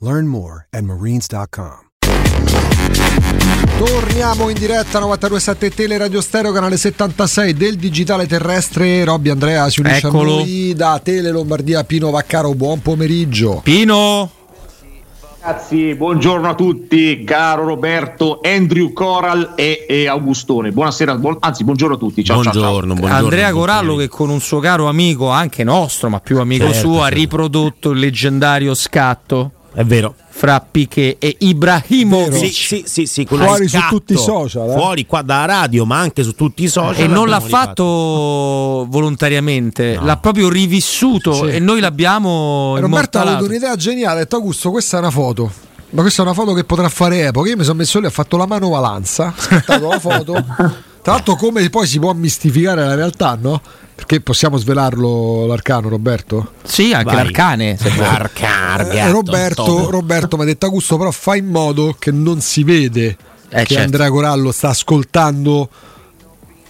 Learn more at marines.com. Torniamo in diretta 927 Tele Radio Stereo, canale 76 del digitale terrestre. Robby Andrea si unisce Eccolo. a noi da Tele Lombardia. Pino Vaccaro, buon pomeriggio. Pino! Ragazzi, buongiorno a tutti, caro Roberto, Andrew Coral e, e Augustone. Buonasera, buon- anzi, buongiorno a tutti. Ciao, ciao, ciao. Buongiorno, buongiorno. Andrea Corallo che con un suo caro amico, anche nostro, ma più amico Certo, suo, ha certo. riprodotto il leggendario scatto È vero. fra Piquet e Ibrahimovic. Sì, sì, sì, sì, Fuori su tutti i social, eh. Fuori qua dalla radio, ma anche su tutti i social. E non l'ha fatto volontariamente, No. l'ha proprio rivissuto Sì. e noi l'abbiamo Roberto ha avuto un'idea geniale. Ha detto Augusto, questa è una foto. Ma questa è una foto che potrà fare epoca. Io mi sono messo lì, ho fatto la manovalanza, ho scattato la foto. Tra l'altro, come poi si può mistificare la realtà, no? Perché possiamo svelarlo l'arcano, Roberto? Sì, anche Vai. l'arcane. se. Arcar, Eh, gatto, Roberto. Roberto mi ha detto Augusto, però fai in modo che non si vede Eh, che certo. Andrea Corallo sta ascoltando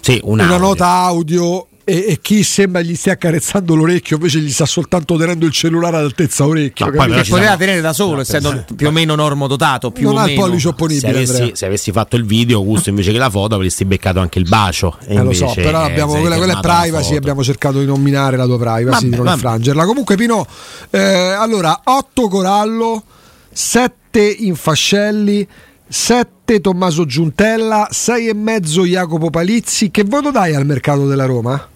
Sì, un una audio. nota audio e, e chi sembra gli stia accarezzando l'orecchio, invece gli sta soltanto tenendo il cellulare ad altezza orecchio. No, poi Che ci poteva tenere da solo, essendo più o meno normodotato. Più non o ha il meno. pollice Se opponibile. avessi, Andrea. se avessi fatto il video, Augusto, invece che la foto, avresti beccato anche il bacio. E Eh, lo so, però abbiamo, quella, quella è privacy, abbiamo cercato di non minare la tua privacy, Vabbè, di non vabbè. infrangerla. Comunque, Pino, eh, allora 8 Corallo, 7 Infascelli, 7 Tommaso Giuntella, 6 e mezzo Jacopo Palizzi. Che voto dai al mercato della Roma?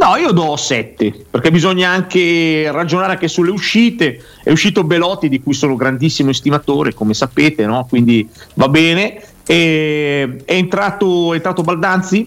No, io do 7, perché bisogna anche ragionare anche sulle uscite. È uscito Belotti, di cui sono grandissimo estimatore, come sapete, no? quindi va bene. E- è, entrato, è entrato Baldanzi,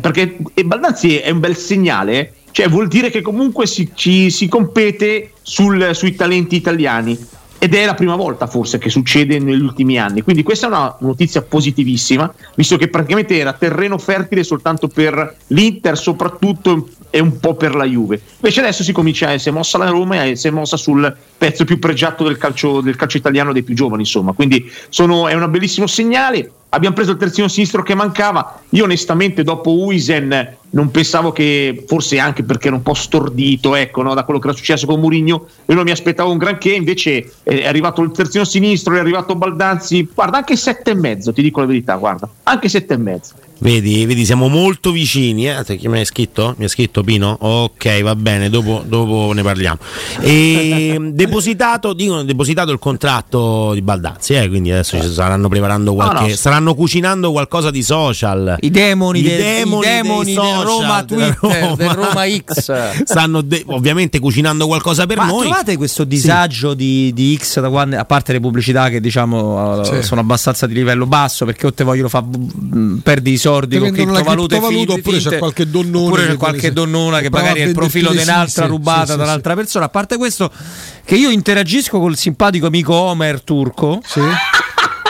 perché Baldanzi è un bel segnale, eh. cioè vuol dire che comunque si, ci- si compete sul- sui talenti italiani. Ed è la prima volta forse che succede negli ultimi anni, quindi questa è una notizia positivissima, visto che praticamente era terreno fertile soltanto per l'Inter, soprattutto e un po' per la Juve. Invece adesso si comincia, si è mossa la Roma e si è mossa sul pezzo più pregiato del calcio, del calcio italiano dei più giovani, insomma. Quindi sono- è un bellissimo segnale. Abbiamo preso il terzino sinistro che mancava. Io onestamente dopo Uisen non pensavo che, forse anche perché ero un po' stordito, ecco, no, da quello che era successo con Mourinho, io non mi aspettavo un granché, invece è arrivato il terzino sinistro, è arrivato Baldanzi, guarda, anche sette e mezzo, ti dico la verità, guarda, anche sette e mezzo. Vedi, vedi, siamo molto vicini. Eh? Mi hai scritto? Mi ha scritto Pino? Ok, va bene, dopo, dopo ne parliamo. E, depositato, dicono depositato il contratto di Baldazzi, eh? quindi adesso ci saranno preparando qualche. No, no. staranno cucinando qualcosa di social. I demoni, I del- demoni i demoni dei social, Roma della Twitter, del Roma X. Stanno de- ovviamente cucinando qualcosa per Ma noi. trovate questo disagio di, di X da quando, a parte le pubblicità che diciamo eh, Sì. sono abbastanza di livello basso perché o te vogliono fare perdi i sordi Ti con criptovalute criptovaluta, finte, oppure c'è qualche donnone oppure c'è qualche donnona che magari è il profilo di un'altra sì, rubata sì, sì, da un'altra persona a parte questo che io interagisco col simpatico amico Homer turco Sì.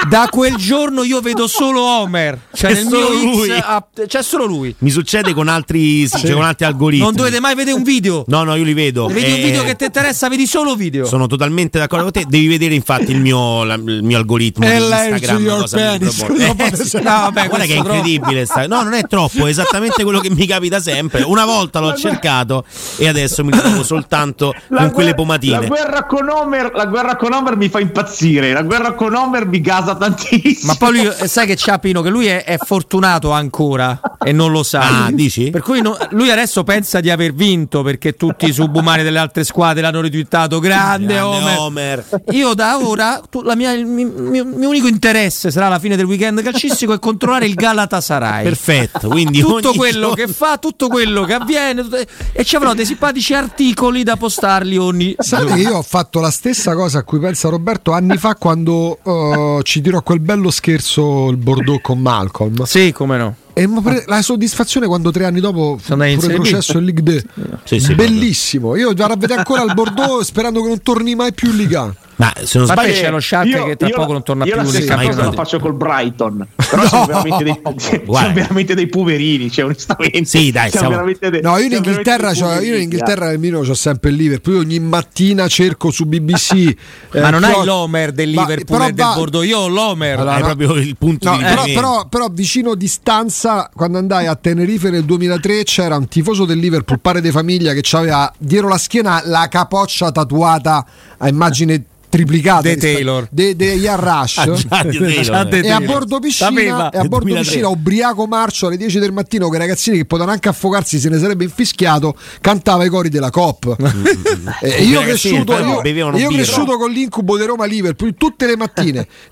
Da quel giorno io vedo solo Homer. Cioè, È nel solo mio lui. X ah, c'è solo lui. Mi succede con altri, sì, cioè con altri algoritmi. Non dovete mai vedere un video. No, no, io li vedo. Se vedi un Eh, video che ti interessa, vedi solo video. Sono totalmente d'accordo con te. Devi vedere, infatti, il mio, la- il mio algoritmo di Instagram. your cosa mi penis. Dopo Eh, te sì. No, vabbè, Guarda che è incredibile. sta- No, non è troppo, è esattamente quello che mi capita sempre. Una volta l'ho cercato e adesso mi ritrovo soltanto La con quelle guerra- pomatine. La guerra, con Homer, la guerra con Homer mi fa impazzire. La guerra con Homer mi gasa tantissimo. Ma poi lui, sai che c'ha Pino, che lui è, è fortunato ancora e non lo sa. Ah, dici? Per cui no- lui adesso pensa di aver vinto perché tutti i subumani delle altre squadre l'hanno ritwittato. Grande, Grande Homer. Homer. Io da ora, tu- la mia- il mio, mio- mio unico interesse sarà alla fine del weekend calcistico è controllare il Galatasaray. Perfetto, quindi tutto ogni quello giorno- che fa, tutto quello che avviene, tutte- e ci avrò dei simpatici articoli da postarli ogni Sapete che io ho fatto la stessa cosa a cui pensa Roberto anni fa quando eh, ci tirò quel bello scherzo il Bordeaux con Malcolm. Sì, come no. E la soddisfazione quando tre anni dopo fu pure B. processo in Ligue 2. Sì, sì, Bellissimo. Io vado a vedere ancora il Bordeaux sperando che non torni mai più in Liga 1. Ma se non sbaglio, c'è lo Io- che tra io- poco non torna io più la nel stessa cosa campionato. la faccio col Brighton. Però sono veramente dei, sono veramente dei poverini. Cioè, onestamente, Sì, dai, siamo dei- No, io in Inghilterra, dei io in Inghilterra nel mio c'ho sempre il Liverpool. Io ogni mattina cerco su BBC. Ma eh, non chi hai ho- l'Homer del Ma- Liverpool e del va- Bordeaux, io ho l'Homer. Allora, no. proprio il punto No, di però, riferimento. però- però vicino di stanza, quando andai a Tenerife nel 2003, c'era un tifoso del Liverpool, pare di famiglia, che aveva dietro la schiena la capoccia tatuata a immagine triplicata De rispetto- Taylor. de, de Rush. Ah, già, di Taylor. Già De e a bordo piscina, Sapeva. e a bordo 2003. piscina ubriaco marcio alle 10 del mattino che i ragazzini che potevano anche affogarsi se ne sarebbe infischiato cantava i cori della COP e io cresciuto, io, io cresciuto con l'incubo di Roma Liverpool tutte le mattine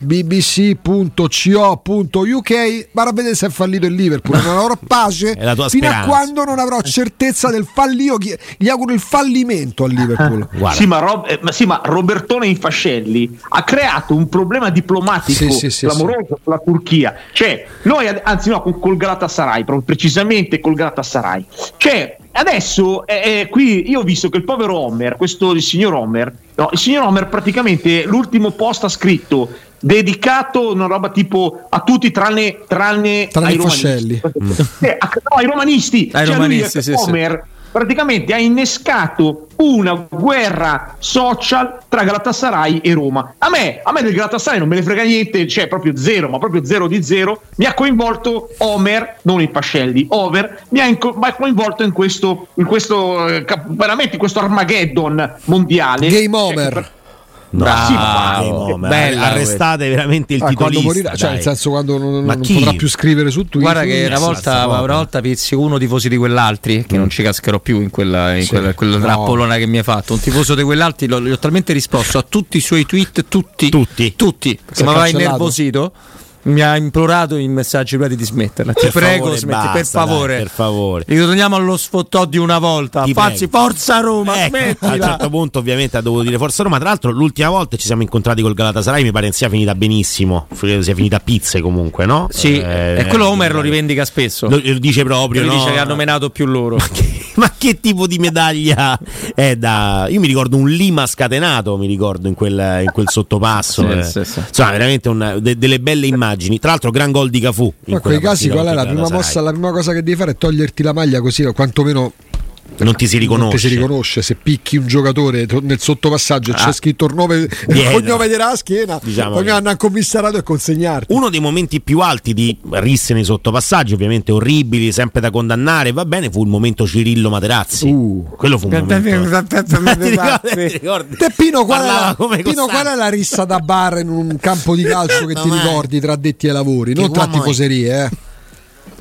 bbc.co.uk vado a vedere se è fallito il Liverpool non avrò pace fino speranza. a quando non avrò certezza del fallio gli auguro il fallimento al Liverpool Guarda, Sì ma, Rob- eh, ma sì, ma Robertone Infascelli ha creato un problema diplomatico Sì, sì, sì, clamoroso con la Turchia. Cioè, noi, anzi, no, col Galatasaray, proprio precisamente col Galatasaray. Cioè, adesso eh, eh, qui io ho visto che il povero Homer, questo il signor Homer, no, il signor Homer praticamente l'ultimo post ha scritto dedicato una roba tipo a tutti tranne, tranne, Tranne ai i romanisti. fascelli. Eh, a- no, ai romanisti. Ai Cioè, lui, romanisti, sì, sì. Praticamente ha innescato una guerra social tra Galatasaray e Roma. A me, a me del Galatasaray non me ne frega niente, cioè proprio zero, ma proprio zero di zero. Mi ha coinvolto Homer, non i Pascelli, Over, mi ha, inco- mi ha coinvolto in questo, in questo eh, veramente in questo Armageddon mondiale. Game Cioè, over no, sì, no, ma bella arrestate veramente il Ah, quando titolista. morirà, cioè nel senso quando non, non potrà più scrivere su Twitter Guarda che una volta, una volta pizzi uno tifosi di quell'altri che non ci cascherò più in quella, in Sì. quella, quella No. trappolona che mi hai fatto. Un tifoso di quell'altri l'ho- gli ho talmente risposto a tutti i suoi tweet, tutti, Tutti? tutti, è mi aveva innervosito. Mi ha implorato in messaggi privati di smetterla. Ti Per prego, favore, smetti, per basta, dai, favore. per favore. Ritorniamo allo sfottò di una volta. Ti Fazzi, prego. forza Roma, Ecco, a un certo punto ovviamente ha dovuto dire Forza Roma tra l'altro l'ultima volta ci siamo incontrati col Galatasaray mi pare sia finita benissimo sia finita a pizze comunque no? Sì, Eh, e quello Homer lo rivendica spesso. lo, lo dice proprio Lui no? dice che hanno menato più loro. ma che tipo di medaglia è da io mi ricordo un Lima scatenato mi ricordo in quel, in quel sottopasso Sì, eh. sì, sì. insomma veramente un- de- delle belle immagini tra l'altro gran gol di Cafu in Ma quei casi qual è la prima mossa? La prima cosa che devi fare è toglierti la maglia così o quantomeno non ti si non riconosce ti si riconosce. Se picchi un giocatore to- nel sottopassaggio e Ah. c'è scritto il nome il cognome della schiena, Diciamo poi hanno commissarato e consegnarti. Uno dei momenti più alti di risse nei sottopassaggi, ovviamente orribili, sempre da condannare, va bene, fu il momento Cirillo Materazzi. Uh. Quello fu un momento. Te Pino qual, è la, come Pino, Costanzo. qual è la rissa da bar in un campo di calcio che ti ricordi tra addetti ai lavori? Che non tra tifoserie, eh.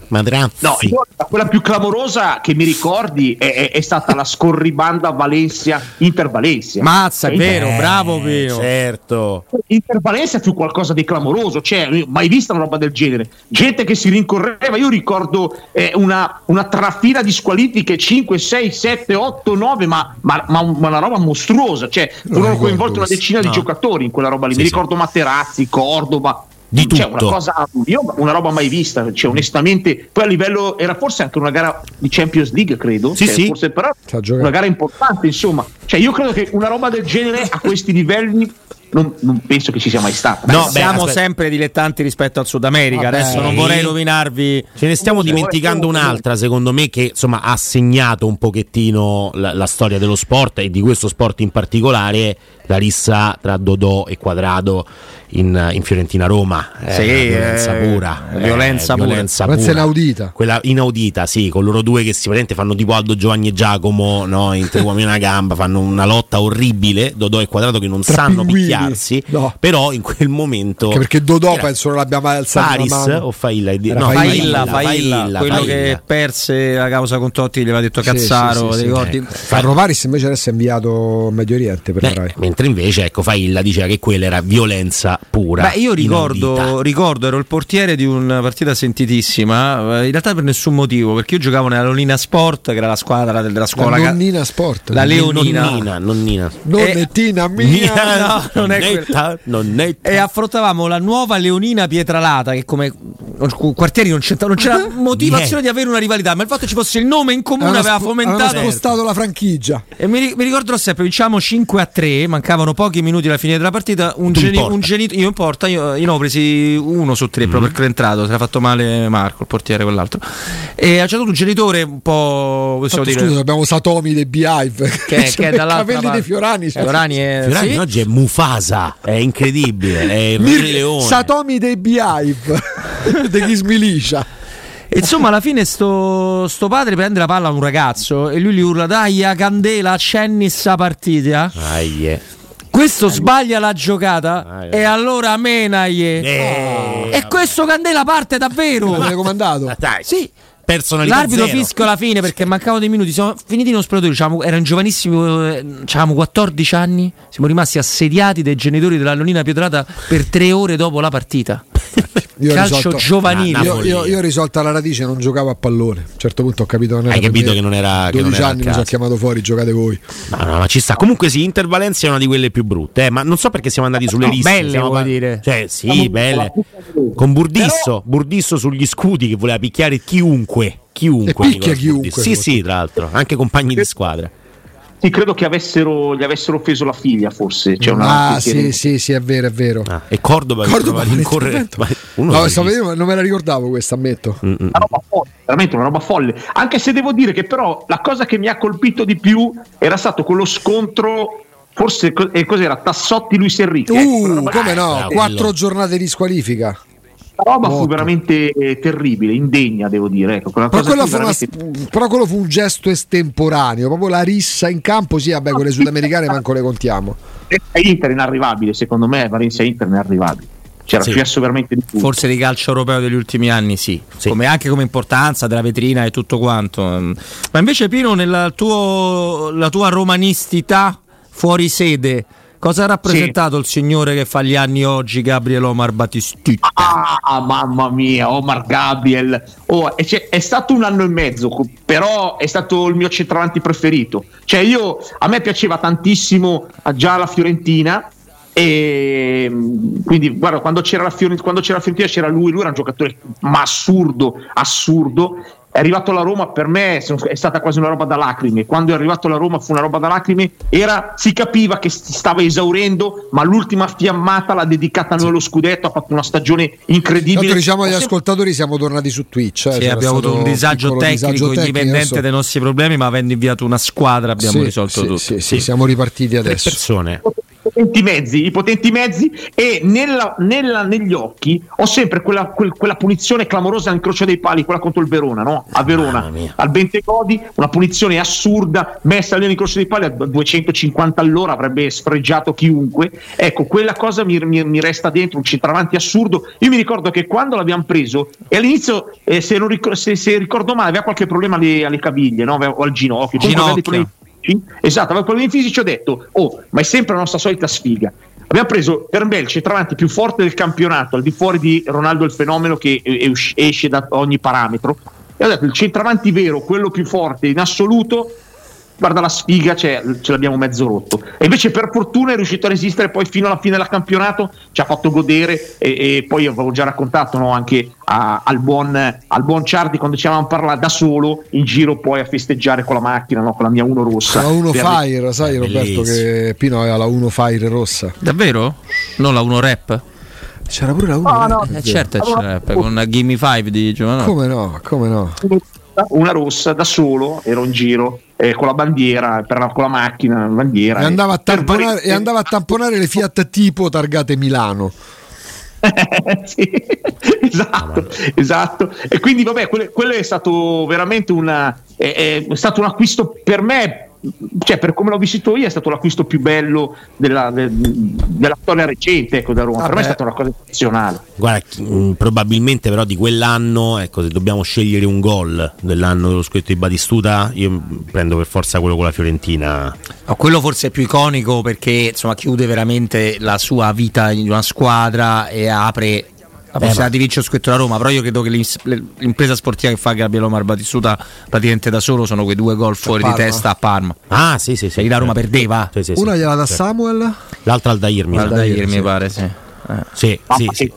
Materazzi. No, io- quella più clamorosa che mi ricordi è, è- è stata la scorribanda Valencia Inter Valencia. Mazza, è vero, Eh, bravo Pino. Certo. Inter Valencia fu qualcosa di clamoroso, cioè io mai vista una roba del genere. Gente che si rincorreva, io ricordo eh, una, una trafila di squalifiche 5, 6, 7, 8, 9, ma, ma- ma un- ma una roba mostruosa, cioè furono coinvolti una decina di No. giocatori in quella roba lì. Sì, Mi sì. ricordo Materazzi, Cordova. Di Cioè, tutto. una cosa, io una roba mai vista, cioè, onestamente, poi a livello era forse anche una gara di Champions League, credo. Sì, Cioè, sì. Forse però una gara importante, insomma. Cioè, io credo che una roba del genere a questi livelli non, non penso che ci sia mai stata. No, beh, siamo aspetta. sempre dilettanti rispetto al Sud America. Vabbè. Adesso non vorrei rovinarvi. Ce ne stiamo dimenticando un'altra, secondo me, che insomma ha segnato un pochettino la, la storia dello sport e di questo sport in particolare, la rissa tra Dodò e Quadrado in, in Fiorentina-Roma. Eh, Sì, violenza eh, pura. eh, violenza pura. violenza Violenza pura. inaudita. Quella inaudita, sì, con loro due che sicuramente fanno tipo Aldo Giovanni e Giacomo, no? in tre uomini e una gamba, fanno una lotta orribile, Dodò e Quadrado che non Tra sanno pinguini. picchiarsi, No. però in quel momento... Anche perché Dodò Era penso non l'abbia mai alzato mano. o Failla? Era No, Failla, Failla, Failla, quello Failla. che perse la causa con Totti, gli aveva detto Sì, Cazzaro, sì, sì, ricordi? Ecco. Paris invece adesso è inviato in Medio Oriente per Eh, Rai. mentre invece ecco Failla diceva che quella era violenza pura. Beh, io ricordo, ricordo, ero il portiere di una partita sentitissima, eh, in realtà per nessun motivo, perché io giocavo nella Lolina Sport, che era la squadra del- della scuola. La nonnina sport. La Leonina. Nonnina, nonnina. Nonnettina mia. no, non è Nonnetta, nonnetta. E affrontavamo la nuova Leonina Pietralata, che come quartieri non c'era, non c'era motivazione di avere una rivalità, ma il fatto che ci fosse il nome in comune aveva Avevano fomentato. spostato la franchigia. E mi, mi ricordo sempre, vinciamo 5 a 3, mancavano pochi minuti alla fine della partita. Un, geni- un genitore, io in porta, io, io ne ho presi uno su tre proprio perché è entrato, si era fatto male Marco, il portiere, quell'altro. E a un certo un genitore un po'. possiamo Fatto, dire, scusa, abbiamo Satomi dei Beehive che, che è dall'altra capelli parte. dei Fiorani. Fiorani è, Fiorani sì. oggi è Mufasa, è incredibile, è il Mir- Leone. Satomi dei Beehive degli Smilicia. E insomma, alla fine sto, sto padre prende la palla a un ragazzo e lui gli urla: Dai, a candela, accenni sta partita. Aie. Questo sbaglia la giocata Ah, eh. e allora menaglie. Eh, E questo candela parte davvero. L'avete comandato? Dai, Sì. L'arbitro zero. fischia alla fine perché mancavano dei minuti. Siamo finiti in uno spogliatoio. Diciamo, erano giovanissimi, eh, avevamo 14 anni. Siamo rimasti assediati dai genitori della Nonnina Pietrata per tre ore dopo la partita. Io Calcio risolto- giovanile. Io, io, io ho risolto alla radice, non giocavo a pallone. A un certo punto ho capito che non era Hai capito me. che non era- che 12 non era anni mi sono chiamato fuori, giocate voi. No, no, ma ci sta. Comunque sì, Inter Valencia è una di quelle più brutte, eh, ma non so perché siamo andati sulle No, liste. belle, siamo dire? Cioè, sì, belle. Con Burdisso, Burdisso sugli scudi che voleva picchiare chiunque. Chiunque. E picchia chiunque, Burdisso. Sì, sì, tra l'altro, anche compagni di squadra. Sì, credo che avessero, gli avessero offeso la figlia, forse. C'è una, ah, sì, sì, sì, è vero, è vero. Ah, e Cordoba, che Cordoba, ma uno No, vedendo, non me la ricordavo questa, ammetto. Mm, mm. una roba folle, veramente una roba folle. Anche se devo dire che però la cosa che mi ha colpito di più era stato quello scontro, forse eh, cos'era? Tassotti Luis Enrique. Ecco, Uh, roba, come no? Quattro giornate di squalifica. Quella roba fu Molto. veramente eh, terribile, indegna, devo dire. Ecco, quella Però cosa quello, fu fu una- veramente- però quello fu un gesto estemporaneo, proprio la rissa in campo, sì, vabbè, quelle sudamericane manco le contiamo. Inter inarrivabile, secondo me Valencia Inter inarrivabile. C'era Sì. successo veramente di tutto. Forse di calcio europeo degli ultimi anni, sì. Sì. Come, anche come importanza della vetrina e tutto quanto. Ma invece, Pino, nella tuo- la tua romanistità fuori sede, cosa ha rappresentato il signore che fa gli anni oggi, Gabriel Omar Battistutta? Ah, mamma mia, Omar Gabriel. Oh, c'è- è stato un anno e mezzo, però è stato il mio centravanti preferito. Cioè, io a me piaceva tantissimo eh, già la Fiorentina. E quindi, guarda, quando c'era, la Fiorentina, c'era c'era lui, lui era un giocatore ma assurdo, assurdo. È arrivato alla Roma, per me è stata quasi una roba da lacrime. Quando è arrivato alla Roma fu una roba da lacrime. Era, si capiva che si stava esaurendo, ma l'ultima fiammata l'ha dedicata a noi lo scudetto. Ha fatto una stagione incredibile. Tanto diciamo agli ascoltatori siamo tornati su Twitch. eh, Sì, abbiamo avuto un disagio tecnico disagio tecnico, indipendente adesso- dai nostri problemi, ma avendo inviato una squadra abbiamo Sì, risolto sì, tutto. sì, sì, siamo ripartiti Tre adesso. persone. I potenti mezzi, i potenti mezzi e nella- nella- negli occhi ho sempre quella, quel- quella punizione clamorosa al croce dei pali, quella contro il Verona, no? A Verona, al Bentegodi, una punizione assurda messa lì nel croce dei pali a 250 all'ora avrebbe sfregiato chiunque. Ecco, quella cosa mi, mi- mi resta dentro, un centravanti assurdo. Io mi ricordo che quando l'abbiamo preso e all'inizio, eh, se, non ricor- se- se ricordo male, aveva qualche problema alle, alle caviglie no? O al ginocchio. Comunque problemi Esatto, aveva problemi fisici. Ho detto, oh, ma è sempre la nostra solita sfiga. Abbiamo preso il centravanti più forte del campionato, al di fuori di Ronaldo il fenomeno che eh, esce da ogni parametro. E ho detto, il centravanti vero, quello più forte in assoluto, guarda la sfiga, cioè, ce l'abbiamo mezzo rotto. E invece per fortuna è riuscito a resistere poi fino alla fine del campionato, ci ha fatto godere e, e poi avevo già raccontato no, anche a, al, buon, al buon Ciardi quando ci avevamo parlato da solo in giro poi a festeggiare con la macchina, no, con la mia Uno rossa. La 1 Per- Fire, sai Roberto bellissimo. che Pino aveva la 1 Fire rossa. Davvero? Non la 1 rap? C'era pure la 1 No, no, Eh certo, c'è rap, con Gimme 5 di Giovanni. Come no, come no. Una rossa da solo, ero in giro eh, con la bandiera, per la- con la macchina, la bandiera. E andava, a tamponare, e andava a tamponare le Fiat tipo targate Milano. Sì, esatto, esatto. E quindi, vabbè, quello, quello è stato veramente una, è, è stato un acquisto per me. Cioè, per come l'ho vissuto io, è stato l'acquisto più bello della, de- della storia recente ecco, da Roma. Per me è stata una cosa eccezionale. Guarda, mh, probabilmente però di quell'anno, ecco, se dobbiamo scegliere un gol dell'anno dello scudetto di Batistuta, io prendo per forza quello con la Fiorentina. No, quello forse è più iconico perché insomma chiude veramente la sua vita in una squadra e apre la possibilità di vincere scudetto da Roma. Però io credo che l'impresa sportiva che fa Gabriele Omar Batistuta praticamente da solo sono quei due gol fuori di testa a Parma. Ah, sì, sì, sì. Lì la Roma perdeva. Sì, sì, sì. Una gliela dà Certo. Samuel. L'altra al Dair, mi sa. Guarda, ieri sì. mi pare, sì. Eh. Sì, sì,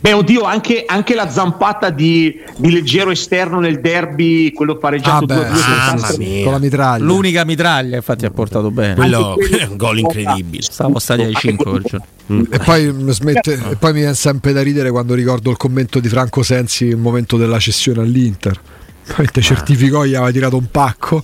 Beh, oddio, anche, anche la zampata di, di leggero esterno nel derby, quello pareggiato Ah, beh, 2-2 sì, mamma senza- mia. Con la mitraglia. L'unica mitraglia, infatti, ha portato bene. Quello, quello- è un gol incredibile. Stavo stati ai 5 quel giorno. E poi, mi smette- e poi mi viene sempre da ridere quando ricordo il commento di Franco Sensi il momento della cessione all'Inter. Poi Ah. certificò, gli aveva tirato un pacco.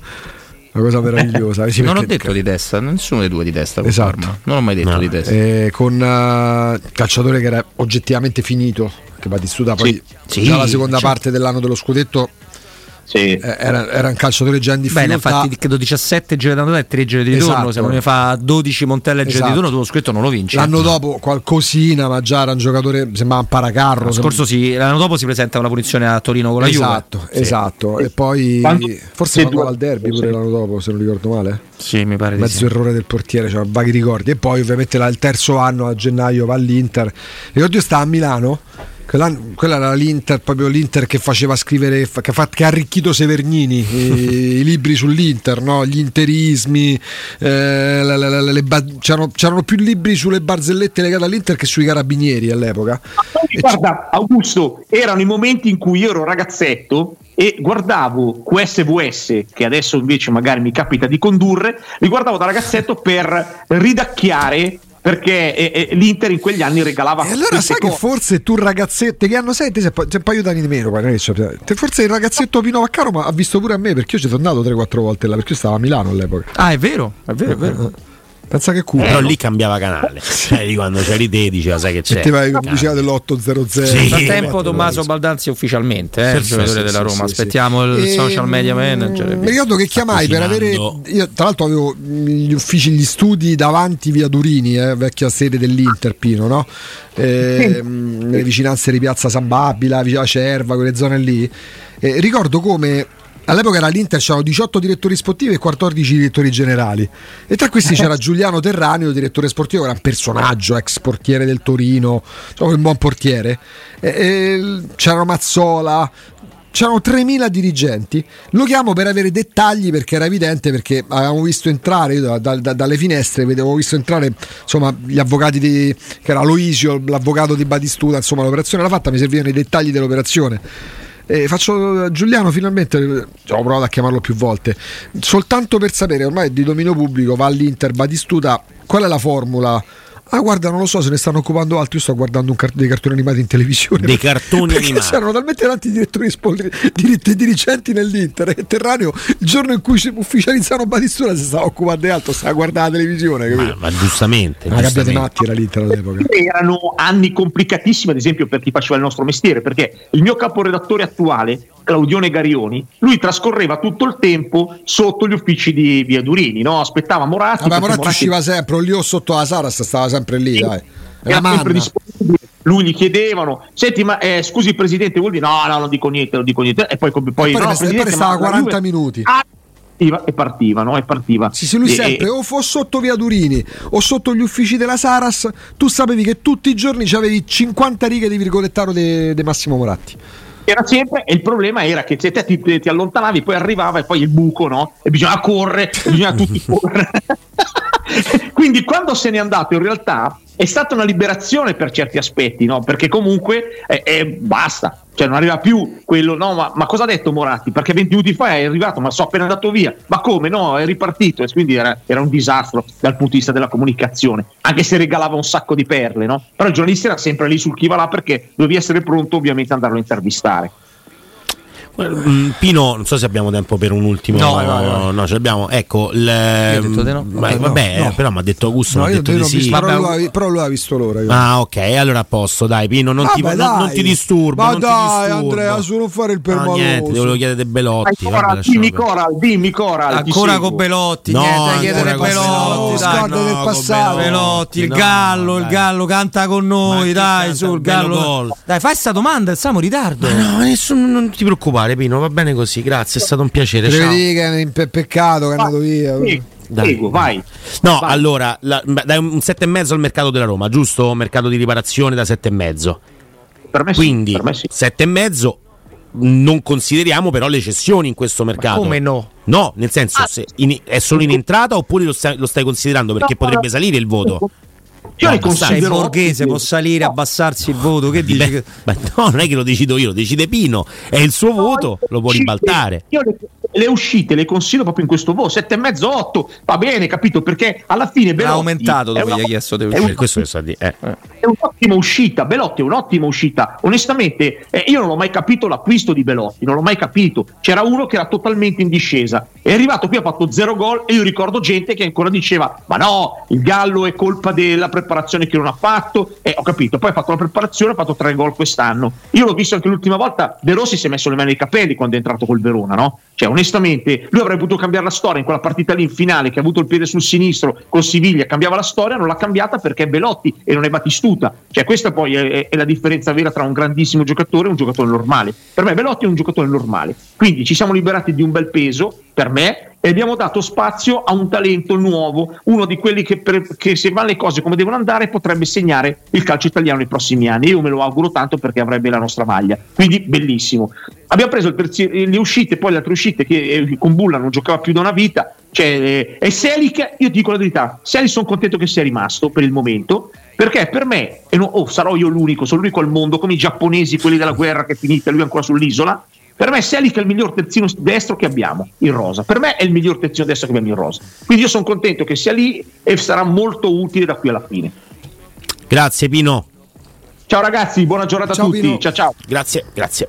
Una cosa meravigliosa. Sì, non ho perché- detto di testa, nessuno dei due di testa. Esatto. Parma. Non ho mai detto No. di testa. Eh, con eh, calciatore che era oggettivamente finito. Che Batistuta poi Sì, già la seconda certo. parte dell'anno dello scudetto Sì. eh, era, era un calciatore già in Bene, difficoltà. fatti credo 17 giri d'andata e 3 giri di ritorno. Esatto. Se non ne fa 12 Montella e giri di Esatto. ritorno, tu lo scritto non lo vinci. L'anno dopo qualcosina, ma già era un giocatore, sembrava un paracarro. L'anno scorso si- l'anno dopo si presenta una punizione a Torino con la esatto, Juve. esatto. E poi Quando- forse se fa due- al derby pure sì. l'anno dopo, se non ricordo male. Sì, mi pare Mezzo sì. errore del portiere, cioè vaghi ricordi. E poi ovviamente la- il terzo anno a gennaio va all'Inter. Ricordo io stavo a Milano. Quell'anno- Quella era l'Inter, proprio l'Inter che faceva scrivere, che ha, fa- che ha arricchito Severnini, i, i libri sull'Inter, no? gli interismi, eh, la- le ba- c'erano, c'erano più libri sulle barzellette legate all'Inter che sui carabinieri all'epoca. E c- Guarda, Augusto, erano i momenti in cui io ero ragazzetto e guardavo QSVS, che adesso invece magari mi capita di condurre, li guardavo da ragazzetto per ridacchiare perché eh, eh, l'Inter in quegli anni regalava E allora sai che cose. forse tu ragazzetto che hanno sei, te sei un paio d'anni di meno, poi non è che c'è- te- forse il ragazzetto Pino Vaccaro ma ha visto pure a me perché io ci sono andato 3-4 volte là, perché io stavo a Milano all'epoca. Ah, è vero, è vero, è vero. Pensa che culo. Però lì cambiava canale. Cioè, di quando c'eri te diceva, sai che c'è. Metteva le pubblicità dell'800. Sì. Nel frattempo Tommaso Baldanzi ufficialmente eh, il Sì, giocatore sì, della Roma. sì, Aspettiamo il sì. social media Ehm, manager. Mi ricordo che chiamai per avere. Io, tra l'altro, avevo gli uffici, gli studi davanti via Durini, eh, vecchia sede dell'Inter Pino, no? Ehm, nelle vicinanze di Piazza San Babila, vicino a Cerva, quelle zone lì. Eh, ricordo come. All'epoca era l'Inter, c'erano 18 direttori sportivi e 14 direttori generali. E tra questi c'era Giuliano Terraneo, direttore sportivo, era un personaggio, ex portiere del Torino, insomma, un buon portiere. E- e c'era Mazzola, c'erano 3.000 dirigenti. Lo chiamo per avere dettagli perché era evidente, perché avevamo visto entrare io da- da- da- dalle finestre, vedevo visto entrare insomma, gli avvocati di, che era Loisio, l'avvocato di Batistuta, insomma l'operazione era fatta, mi servivano i dettagli dell'operazione. E faccio Giuliano finalmente, ho provato a chiamarlo più volte, soltanto per sapere, ormai è di dominio pubblico, va all'Inter, Batistuta, qual è la formula? Ah, guarda, non lo so, se ne stanno occupando altri. Io sto guardando un cart- dei cartoni animati in televisione. Dei cartoni Perché animati. C'erano talmente tanti direttori spolri- diritti dirigenti nell'Inter e Terraneo. Il giorno in cui ci ufficializzano Batistura si stava occupando di altro, stava a guardare la televisione. Ma, ma giustamente. Una gabbia di giustamente. matti era l'Inter all'epoca. erano anni complicatissimi, ad esempio, per chi faceva il nostro mestiere, perché il mio caporedattore attuale, Claudione Garioni, lui trascorreva tutto il tempo sotto gli uffici di Via Durini, no? aspettava Moratti. Vabbè, perché Moratti usciva sempre, lì o sotto la Saras stava sempre lì, dai. era sempre disponibile. Lui gli chiedevano, senti, ma eh, scusi presidente, vuol dire no, no, non dico niente, non dico niente. E poi, poi, poi no, resta- e poi restava ma la 40 Juve- minuti. Ah, e partiva, no? E partiva. Sì, sì, lui E- sempre o fo sotto via Durini o sotto gli uffici della Saras, tu sapevi che tutti i giorni c'avevi 50 righe di virgolettaro di Massimo Moratti. Era sempre, e il problema era che se te ti, ti allontanavi, poi arrivava e poi il buco, no? E bisognava correre, e bisognava tutti correre. Quindi quando se n'è andato in realtà è stata una liberazione per certi aspetti, no? Perché comunque eh, eh, basta, cioè non arriva più quello, no, ma, ma, cosa ha detto Moratti? Perché 20 minuti fa è arrivato, ma so appena andato via, ma come? No, è ripartito e quindi era, era, un disastro dal punto di vista della comunicazione, anche se regalava un sacco di perle, no? Però il giornalista era sempre lì sul chi va là perché dovevi essere pronto ovviamente ad andarlo a intervistare. Mm, Pino, non so se abbiamo tempo per un ultimo. No, no, no. no ce l'abbiamo. Ecco, le... no. Ma, no, vabbè, no. però mi ha detto Augusto. No, io detto di sì. visto, però, lui ha, però lui ha visto l'ora. Io. Ah, ok, allora a posto, dai, Pino, non, vabbè, ti, non, non ti disturbo. Ma non dai, ti disturbo. Andrea, su non fare il permaloso. No, niente, volevo chiedere Belotti. Vai, Coral, dimmi Coral, dimmi Coral. Ancora con Belotti, no, niente, chiedere Belotti. Scorda del passato. Belotti, il gallo, il gallo canta con noi, dai, su, il gallo. Dai, fai sta domanda, siamo in ritardo. No, nessuno, non ti preoccupare, Pino, va bene così, grazie, è stato un piacere. Ciao. Che è pe- peccato che è andato via. Prego, vai. No, vai. allora, la, dai un 7,5 al mercato della Roma, giusto? Mercato di riparazione da 7,5. Per me sì, Quindi per me sì. 7,5 non consideriamo però le cessioni in questo mercato. Ma come no? No, nel senso, Ah. se in- è solo in entrata oppure lo stai, lo stai considerando perché No, potrebbe no. salire il voto? Io No, considero borghese, può salire, abbassarsi il voto. Che dici? Beh, che- no, non è che lo decido io, lo decide Pino. È il suo voto, lo può ribaltare. Io le, le uscite le consiglio proprio in questo voto 7,5 8 va bene capito perché alla fine Belotti L'ha aumentato dopo gli ha chiesto di è uscire. un- Questo che sta dire. eh. è un'ottima uscita Belotti è un'ottima uscita onestamente eh, io non ho mai capito l'acquisto di Belotti non l'ho mai capito c'era uno che era totalmente in discesa è arrivato qui ha fatto zero gol e io ricordo gente che ancora diceva ma no il Gallo è colpa della preparazione che non ha fatto e ho capito poi ha fatto la preparazione ha fatto tre gol quest'anno. Io l'ho visto anche l'ultima volta De Rossi si è messo le mani nei capelli quando è entrato col Verona no? cioè onestamente lui avrebbe potuto cambiare la storia in quella partita lì in finale che ha avuto il piede sul sinistro con Siviglia cambiava la storia non l'ha cambiata perché è Belotti e non è Batistuta cioè questa poi è, è la differenza vera tra un grandissimo giocatore e un giocatore normale. Per me Belotti è un giocatore normale. Quindi ci siamo liberati di un bel peso per me e abbiamo dato spazio a un talento nuovo, uno di quelli che, per- che se vanno le cose come devono andare potrebbe segnare il calcio italiano nei prossimi anni. Io me lo auguro tanto perché avrebbe la nostra maglia, quindi bellissimo. Abbiamo preso terzi- le uscite, poi le altre uscite che eh, con Bulla non giocava più da una vita, cioè, eh, e Selic, io dico la verità, Selic sono contento che sia rimasto per il momento, perché per me, e non- oh, sarò io l'unico, sono l'unico al mondo, come i giapponesi, quelli della guerra che è finita, lui è ancora sull'isola, per me Selic è il miglior terzino destro che abbiamo in rosa. Per me è il miglior terzino destro che abbiamo in rosa. Quindi io sono contento che sia lì e sarà molto utile da qui alla fine. Grazie Pino. Ciao ragazzi, buona giornata Ciao, a tutti. Pino. Ciao ciao. Grazie, grazie.